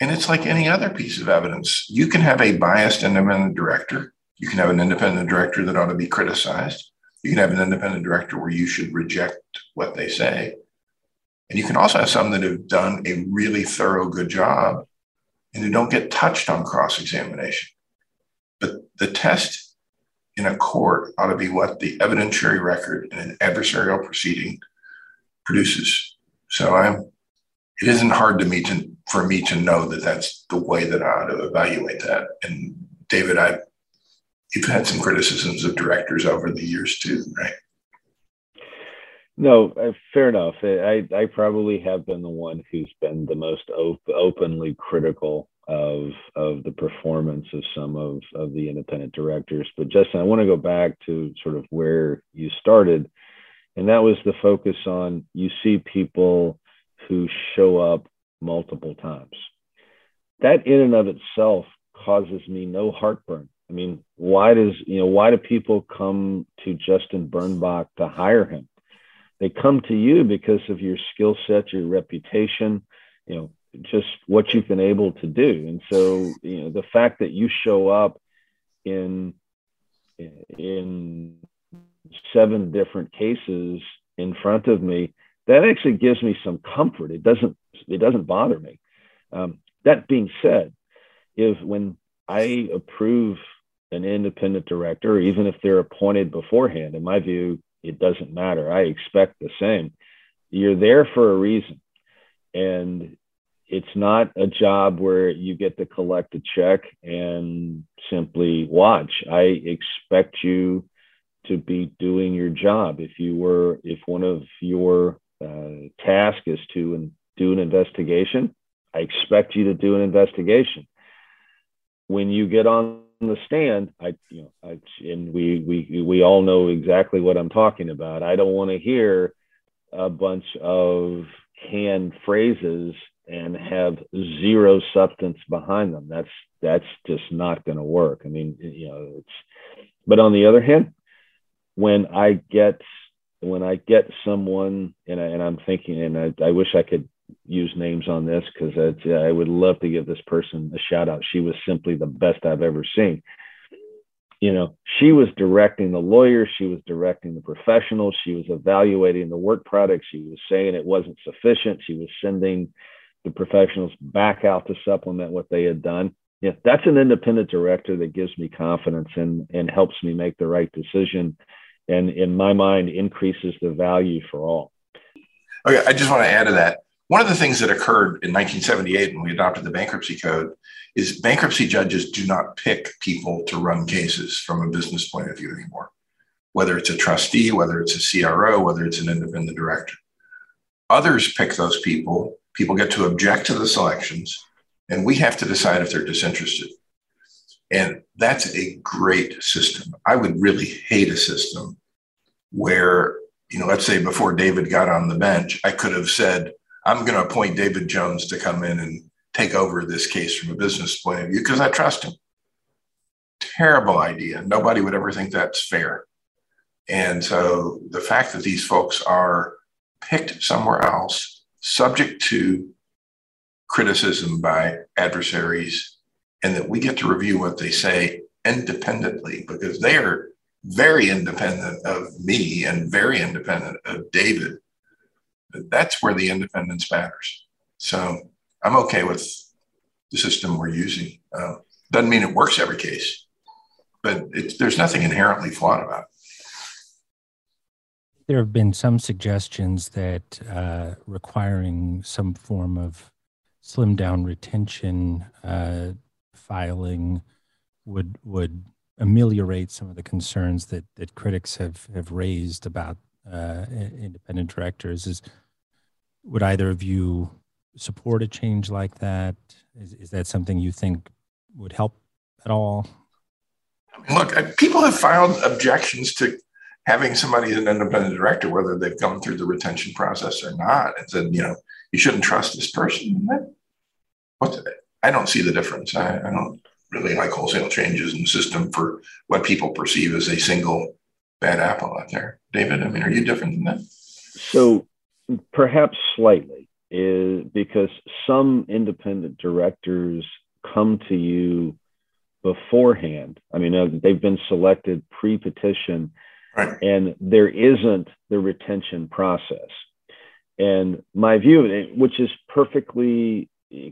And it's like any other piece of evidence. You can have a biased independent director. You can have an independent director that ought to be criticized. You can have an independent director where you should reject what they say. And you can also have some that have done a really thorough, good job and who don't get touched on cross examination. But the test in a court ought to be what the evidentiary record in an adversarial proceeding produces. So I'm, it isn't hard to me to, for me to know that that's the way that I ought to evaluate that. And David, I you've had some criticisms of directors over the years too, right? No, uh, fair enough. I, I probably have been the one who's been the most op- openly critical of of the performance of some of, of the independent directors. But Justin, I want to go back to sort of where you started, and that was the focus on you see people who show up multiple times. That in and of itself causes me no heartburn. I mean, why does you know why do people come to Justin Bernbrock to hire him? They come to you because of your skill set, your reputation, you know, just what you've been able to do. And so, you know, the fact that you show up in in seven different cases in front of me, that actually gives me some comfort. It doesn't it doesn't bother me. Um, that being said, if when I approve an independent director, even if they're appointed beforehand, in my view, it doesn't matter. I expect the same. You're there for a reason. And it's not a job where you get to collect a check and simply watch. I expect you to be doing your job. If you were, if one of your uh, task is to do an investigation, I expect you to do an investigation. When you get on the stand, I, you know, I, and we, we, we all know exactly what I'm talking about. I don't want to hear a bunch of canned phrases and have zero substance behind them. That's, that's just not going to work. I mean, you know, it's, but on the other hand, when I get, when I get someone and, I, and I'm thinking, and I, I wish I could use names on this because I would love to give this person a shout out. She was simply the best I've ever seen. You know, she was directing the lawyers, she was directing the professionals, she was evaluating the work product, she was saying it wasn't sufficient, she was sending the professionals back out to supplement what they had done. Yeah, that's an independent director that gives me confidence and and helps me make the right decision and in my mind increases the value for all. Okay, I just want to add to that one of the things that occurred in 1978 when we adopted the bankruptcy code is bankruptcy judges do not pick people to run cases from a business point of view anymore, whether it's a trustee, whether it's a CRO, whether it's an independent director. Others pick those people, people get to object to the selections, and we have to decide if they're disinterested. And that's a great system. I would really hate a system where, you know, let's say before David got on the bench, I could have said, I'm going to appoint David Jones to come in and take over this case from a business point of view because I trust him. Terrible idea. Nobody would ever think that's fair. And so the fact that these folks are picked somewhere else, subject to criticism by adversaries, and that we get to review what they say independently because they are very independent of me and very independent of David that's where the independence matters. So I'm okay with the system we're using. Uh, doesn't mean it works every case, but there's nothing inherently flawed about it. There have been some suggestions that uh, requiring some form of slim down retention uh, filing would would ameliorate some of the concerns that that critics have have raised about uh, independent directors. Is would either of you support a change like that? Is, is that something you think would help at all? Look, people have filed objections to having somebody as an independent director, whether they've gone through the retention process or not, and said, you know, you shouldn't trust this person. What? I don't see the difference. I, I don't really like wholesale changes in the system for what people perceive as a single bad apple out there. David, I mean, are you different than that? So perhaps slightly is because some independent directors come to you beforehand. I mean, uh, they've been selected pre petition, right. and there isn't the retention process. And my view, which is perfectly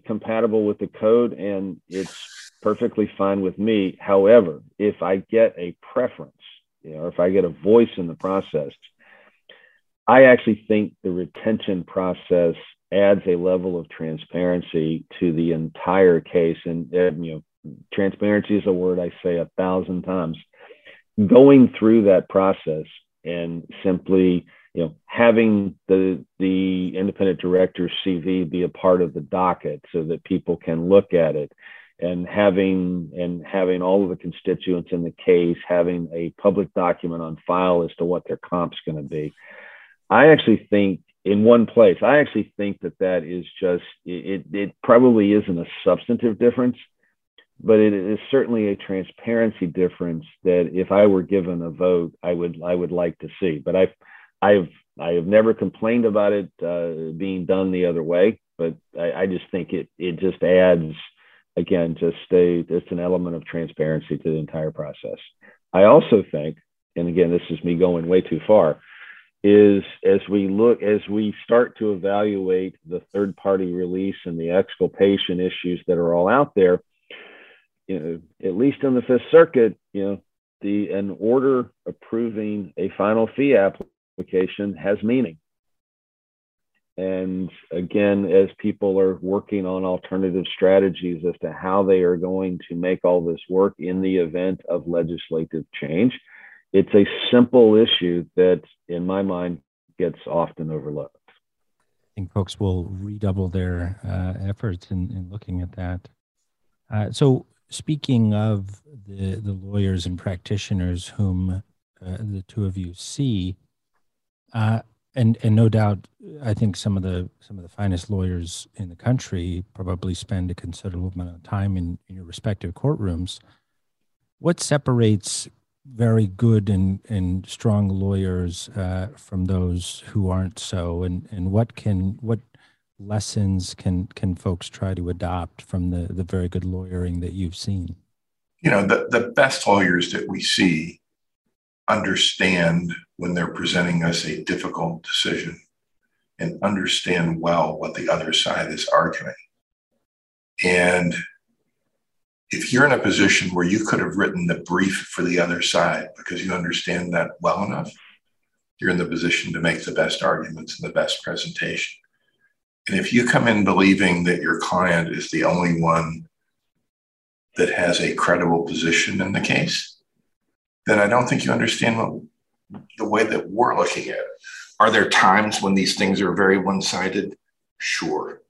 compatible with the code and it's perfectly fine with me. However, if I get a preference, you know, if I get a voice in the process, I actually think the retention process adds a level of transparency to the entire case. And you know, transparency is a word I say a thousand times. Going through that process and simply you know, having the the independent director's CV be a part of the docket so that people can look at it, and having and having all of the constituents in the case, having a public document on file as to what their comp's going to be. I actually think in one place, I actually think that that is just it. It probably isn't a substantive difference, but it is certainly a transparency difference that if I were given a vote, I would I would like to see. But I've I've I have never complained about it uh, being done the other way, but I, I, just think it it just adds again just a it's an element of transparency to the entire process. I also think, and again, this is me going way too far, is as we look as we start to evaluate the third party release and the exculpation issues that are all out there, you know, at least in the Fifth Circuit, you know, the an order approving a final fee application has meaning. And again, as people are working on alternative strategies as to how they are going to make all this work in the event of legislative change, it's a simple issue that, in my mind, gets often overlooked. I think folks will redouble their uh, efforts in, in, looking at that. Uh, so, speaking of the, the lawyers and practitioners whom uh, the two of you see, uh, and and no doubt, I think some of the some of the finest lawyers in the country probably spend a considerable amount of time in, in your respective courtrooms. What separates very good and, and strong lawyers uh, from those who aren't so, and, and what can what lessons can can folks try to adopt from the the very good lawyering that you've seen? You know, the the best lawyers that we see understand when they're presenting us a difficult decision and understand well what the other side is arguing. And if you're in a position where you could have written the brief for the other side because you understand that well enough, you're in the position to make the best arguments and the best presentation. And if you come in believing that your client is the only one that has a credible position in the case, then I don't think you understand what, the way that we're looking at it. Are there times when these things are very one sided? Sure.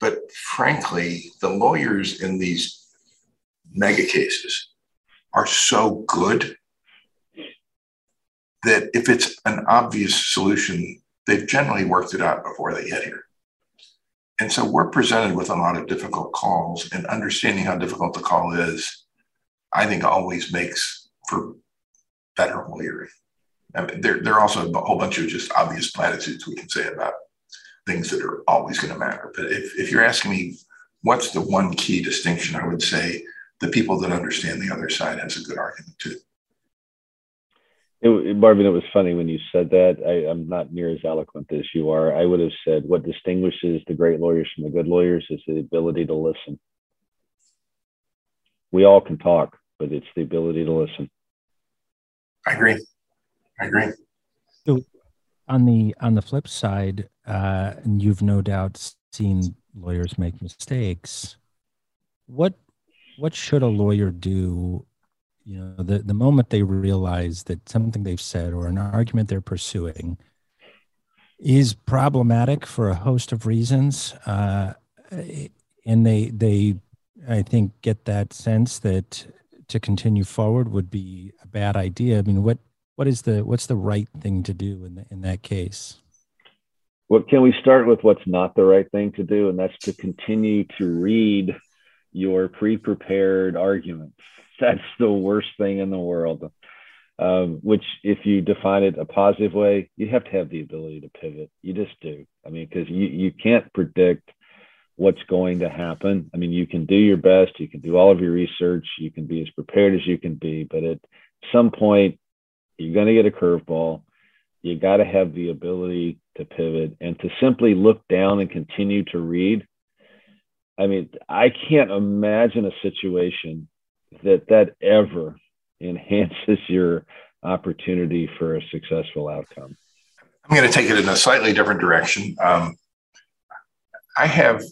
But frankly, the lawyers in these mega cases are so good that if it's an obvious solution, they've generally worked it out before they get here. And so we're presented with a lot of difficult calls, and understanding how difficult the call is, I think always makes for better lawyering. I mean, there, there are also a whole bunch of just obvious platitudes we can say about things that are always going to matter. But if, if you're asking me what's the one key distinction, I would say the people that understand the other side has a good argument too. It, Marvin, it was funny when you said that. I, I'm not near as eloquent as you are. I would have said what distinguishes the great lawyers from the good lawyers is the ability to listen. We all can talk, but it's the ability to listen. I agree. I agree. So on the on the flip side, uh, and you've no doubt seen lawyers make mistakes. What what should a lawyer do? You know, the, the moment they realize that something they've said or an argument they're pursuing is problematic for a host of reasons, uh, and they they I think get that sense that to continue forward would be a bad idea. I mean, what what is the what's the right thing to do in the, in that case? Well, can we start with what's not the right thing to do, and that's to continue to read your pre-prepared arguments. That's the worst thing in the world. Um, which, if you define it a positive way, you have to have the ability to pivot. You just do. I mean, because you you can't predict what's going to happen. I mean, you can do your best, you can do all of your research, you can be as prepared as you can be, but at some point, you're going to get a curveball. You got to have the ability to pivot and to simply look down and continue to read. I mean, I can't imagine a situation that that ever enhances your opportunity for a successful outcome. I'm going to take it in a slightly different direction. Um, I have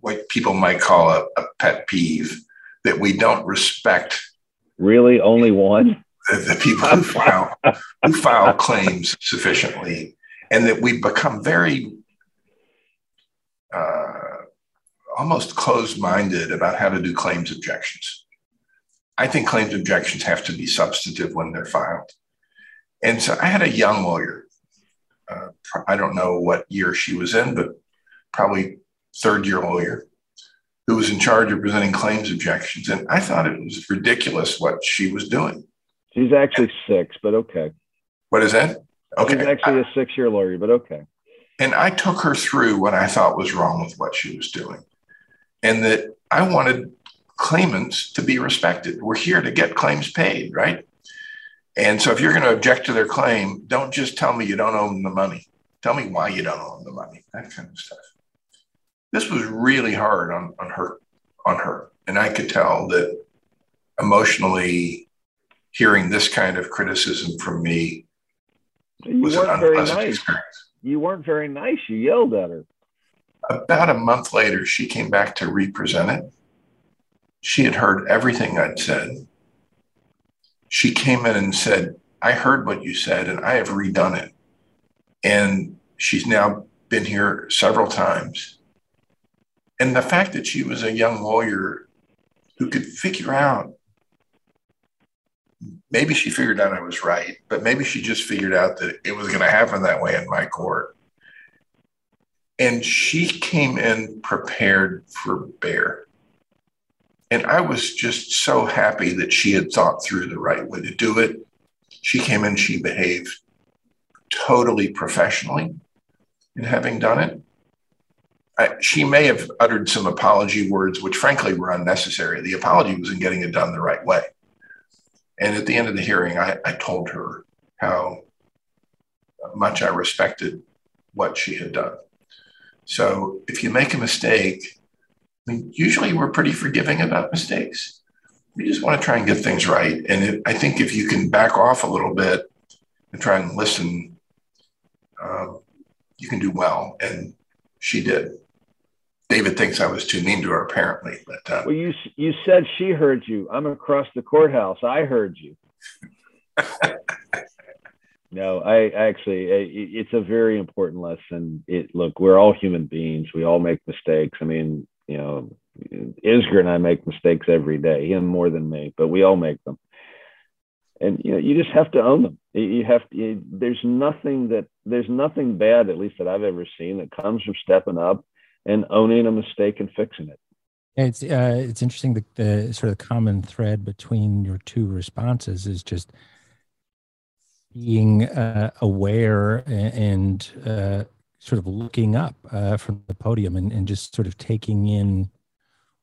what people might call a, a pet peeve that we don't respect. Really, only one? the, the people who file who file claims sufficiently, and that we become very uh, almost closed-minded about how to do claims objections. I think claims objections have to be substantive when they're filed. And so I had a young lawyer. Uh, I don't know what year she was in, but probably third year lawyer who was in charge of presenting claims objections. And I thought it was ridiculous what she was doing. She's actually six, but okay. What is that? Okay. She's actually a six year lawyer, but okay. And I took her through what I thought was wrong with what she was doing. And that I wanted claimants to be respected. We're here to get claims paid, right? And so if you're going to object to their claim, don't just tell me you don't them the money. Tell me why you don't them the money, that kind of stuff this was really hard on, on her on her and i could tell that emotionally hearing this kind of criticism from me you was an unpleasant nice. experience you weren't very nice you yelled at her about a month later she came back to represent it. She had heard everything i'd said. She came in and said i heard what you said and i have redone it. And she's now been here several times. And the fact that she was a young lawyer who could figure out maybe she figured out I was right, but maybe she just figured out that it was going to happen that way in my court. And she came in prepared for bear. And I was just so happy that she had thought through the right way to do it. She came in, she behaved totally professionally in having done it. I, she may have uttered some apology words, which frankly were unnecessary. The apology was in getting it done the right way. And at the end of the hearing, I, I told her how much I respected what she had done. So if you make a mistake, I mean, usually we're pretty forgiving about mistakes. We just want to try and get things right. And it, I think if you can back off a little bit and try and listen, um, you can do well. And she did. David thinks I was too mean to her, apparently. But uh, well, you you said she heard you. I'm across the courthouse. I heard you. no, I actually, it's a very important lesson. It look, we're all human beings. We all make mistakes. I mean, you know, Isgur and I make mistakes every day. Him more than me, but we all make them. And you know, you just have to own them. You have to. You, there's nothing that there's nothing bad, at least that I've ever seen, that comes from stepping up and owning a mistake and fixing it. It's uh, it's interesting that the sort of common thread between your two responses is just being uh, aware and uh, sort of looking up uh, from the podium and, and just sort of taking in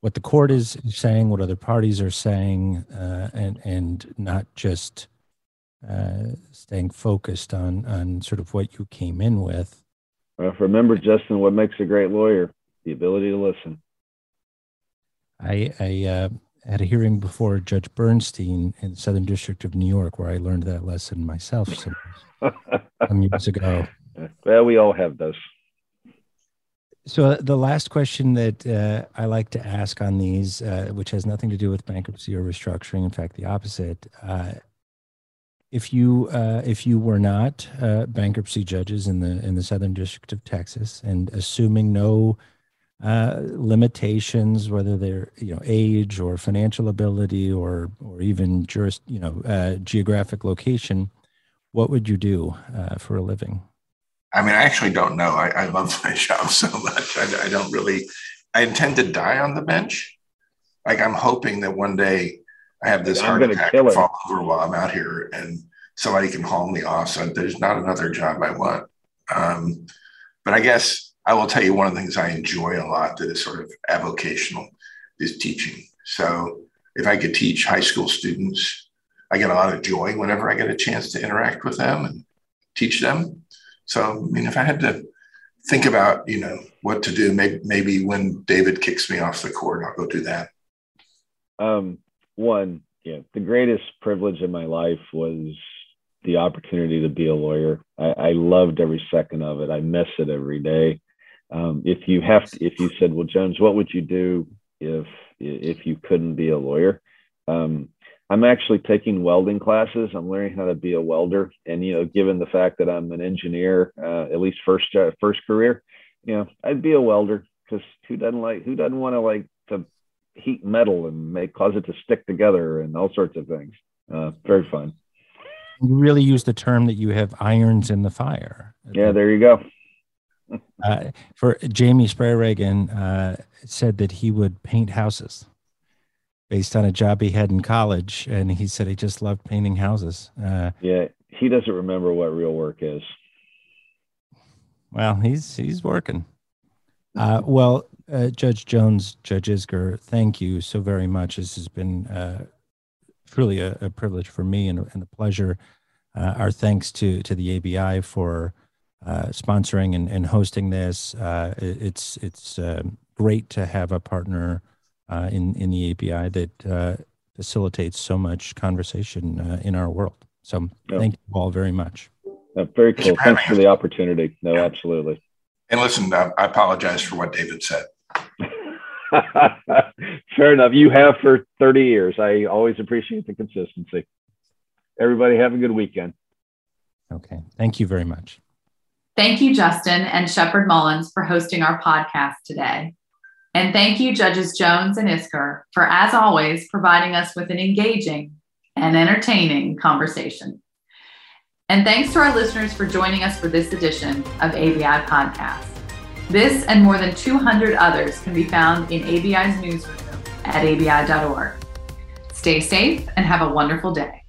what the court is saying, what other parties are saying, uh, and and not just uh, staying focused on on sort of what you came in with. Remember, Justin, what makes a great lawyer? The ability to listen. I, I had a hearing before Judge Bernstein in the Southern District of New York where I learned that lesson myself some, some years ago. Well, we all have those. So uh, the last question that uh, I like to ask on these, uh, which has nothing to do with bankruptcy or restructuring, in fact, the opposite, uh, if you uh, if you were not uh, bankruptcy judges in the in the Southern District of Texas, and assuming no uh, limitations, whether they're you know age or financial ability or or even just you know uh, geographic location, what would you do uh, for a living? I mean, I actually don't know. I, I love my job so much. I, I don't really. I intend to die on the bench. Like I'm hoping that one day I have this heart attack and fall over while I'm out here, and somebody can haul me off. So there's not another job I want. Um, but I guess I will tell you one of the things I enjoy a lot that is sort of avocational is teaching. So if I could teach high school students, I get a lot of joy whenever I get a chance to interact with them and teach them. So I mean, if I had to think about you know what to do, maybe maybe when David kicks me off the court, I'll go do that. Um, one, yeah, the greatest privilege in my life was the opportunity to be a lawyer. I, I loved every second of it. I miss it every day. Um, if you have, to, if you said, "Well, Jones, what would you do if if you couldn't be a lawyer?" Um, I'm actually taking welding classes. I'm learning how to be a welder, and you know, given the fact that I'm an engineer, uh, at least first uh, first career, you know, I'd be a welder because who doesn't like who doesn't want to like to heat metal and make cause it to stick together and all sorts of things. Uh, very fun. You really use the term that you have irons in the fire. Yeah, there you go. uh, for Jamie Sprayregen uh, said that he would paint houses based on a job he had in college, and he said he just loved painting houses. Uh, yeah, he doesn't remember what real work is. Well, he's he's working. Uh, well, uh, Judge Jones, Judge Isgur, thank you so very much. This has been uh, truly a, a, privilege for me and, and a pleasure. Uh, our thanks to to the ABI for uh, sponsoring and, and hosting this. Uh, it's it's great to have a partner uh, in in the ABI that uh, facilitates so much conversation uh, in our world. So yep. thank you all very much. very cool. Thanks for the opportunity. No, yeah. absolutely. And listen, I apologize for what David said. Fair enough. You have for 30 years. I always appreciate the consistency. Everybody have a good weekend. Okay. Thank you very much. Thank you, Justin and Sheppard Mullin's, for hosting our podcast today. And thank you, Judges Jones and Isgur, for, as always, providing us with an engaging and entertaining conversation. And thanks to our listeners for joining us for this edition of ABI Podcast. This and more than 200 others can be found in ABI's newsroom at abi.org. Stay safe and have a wonderful day.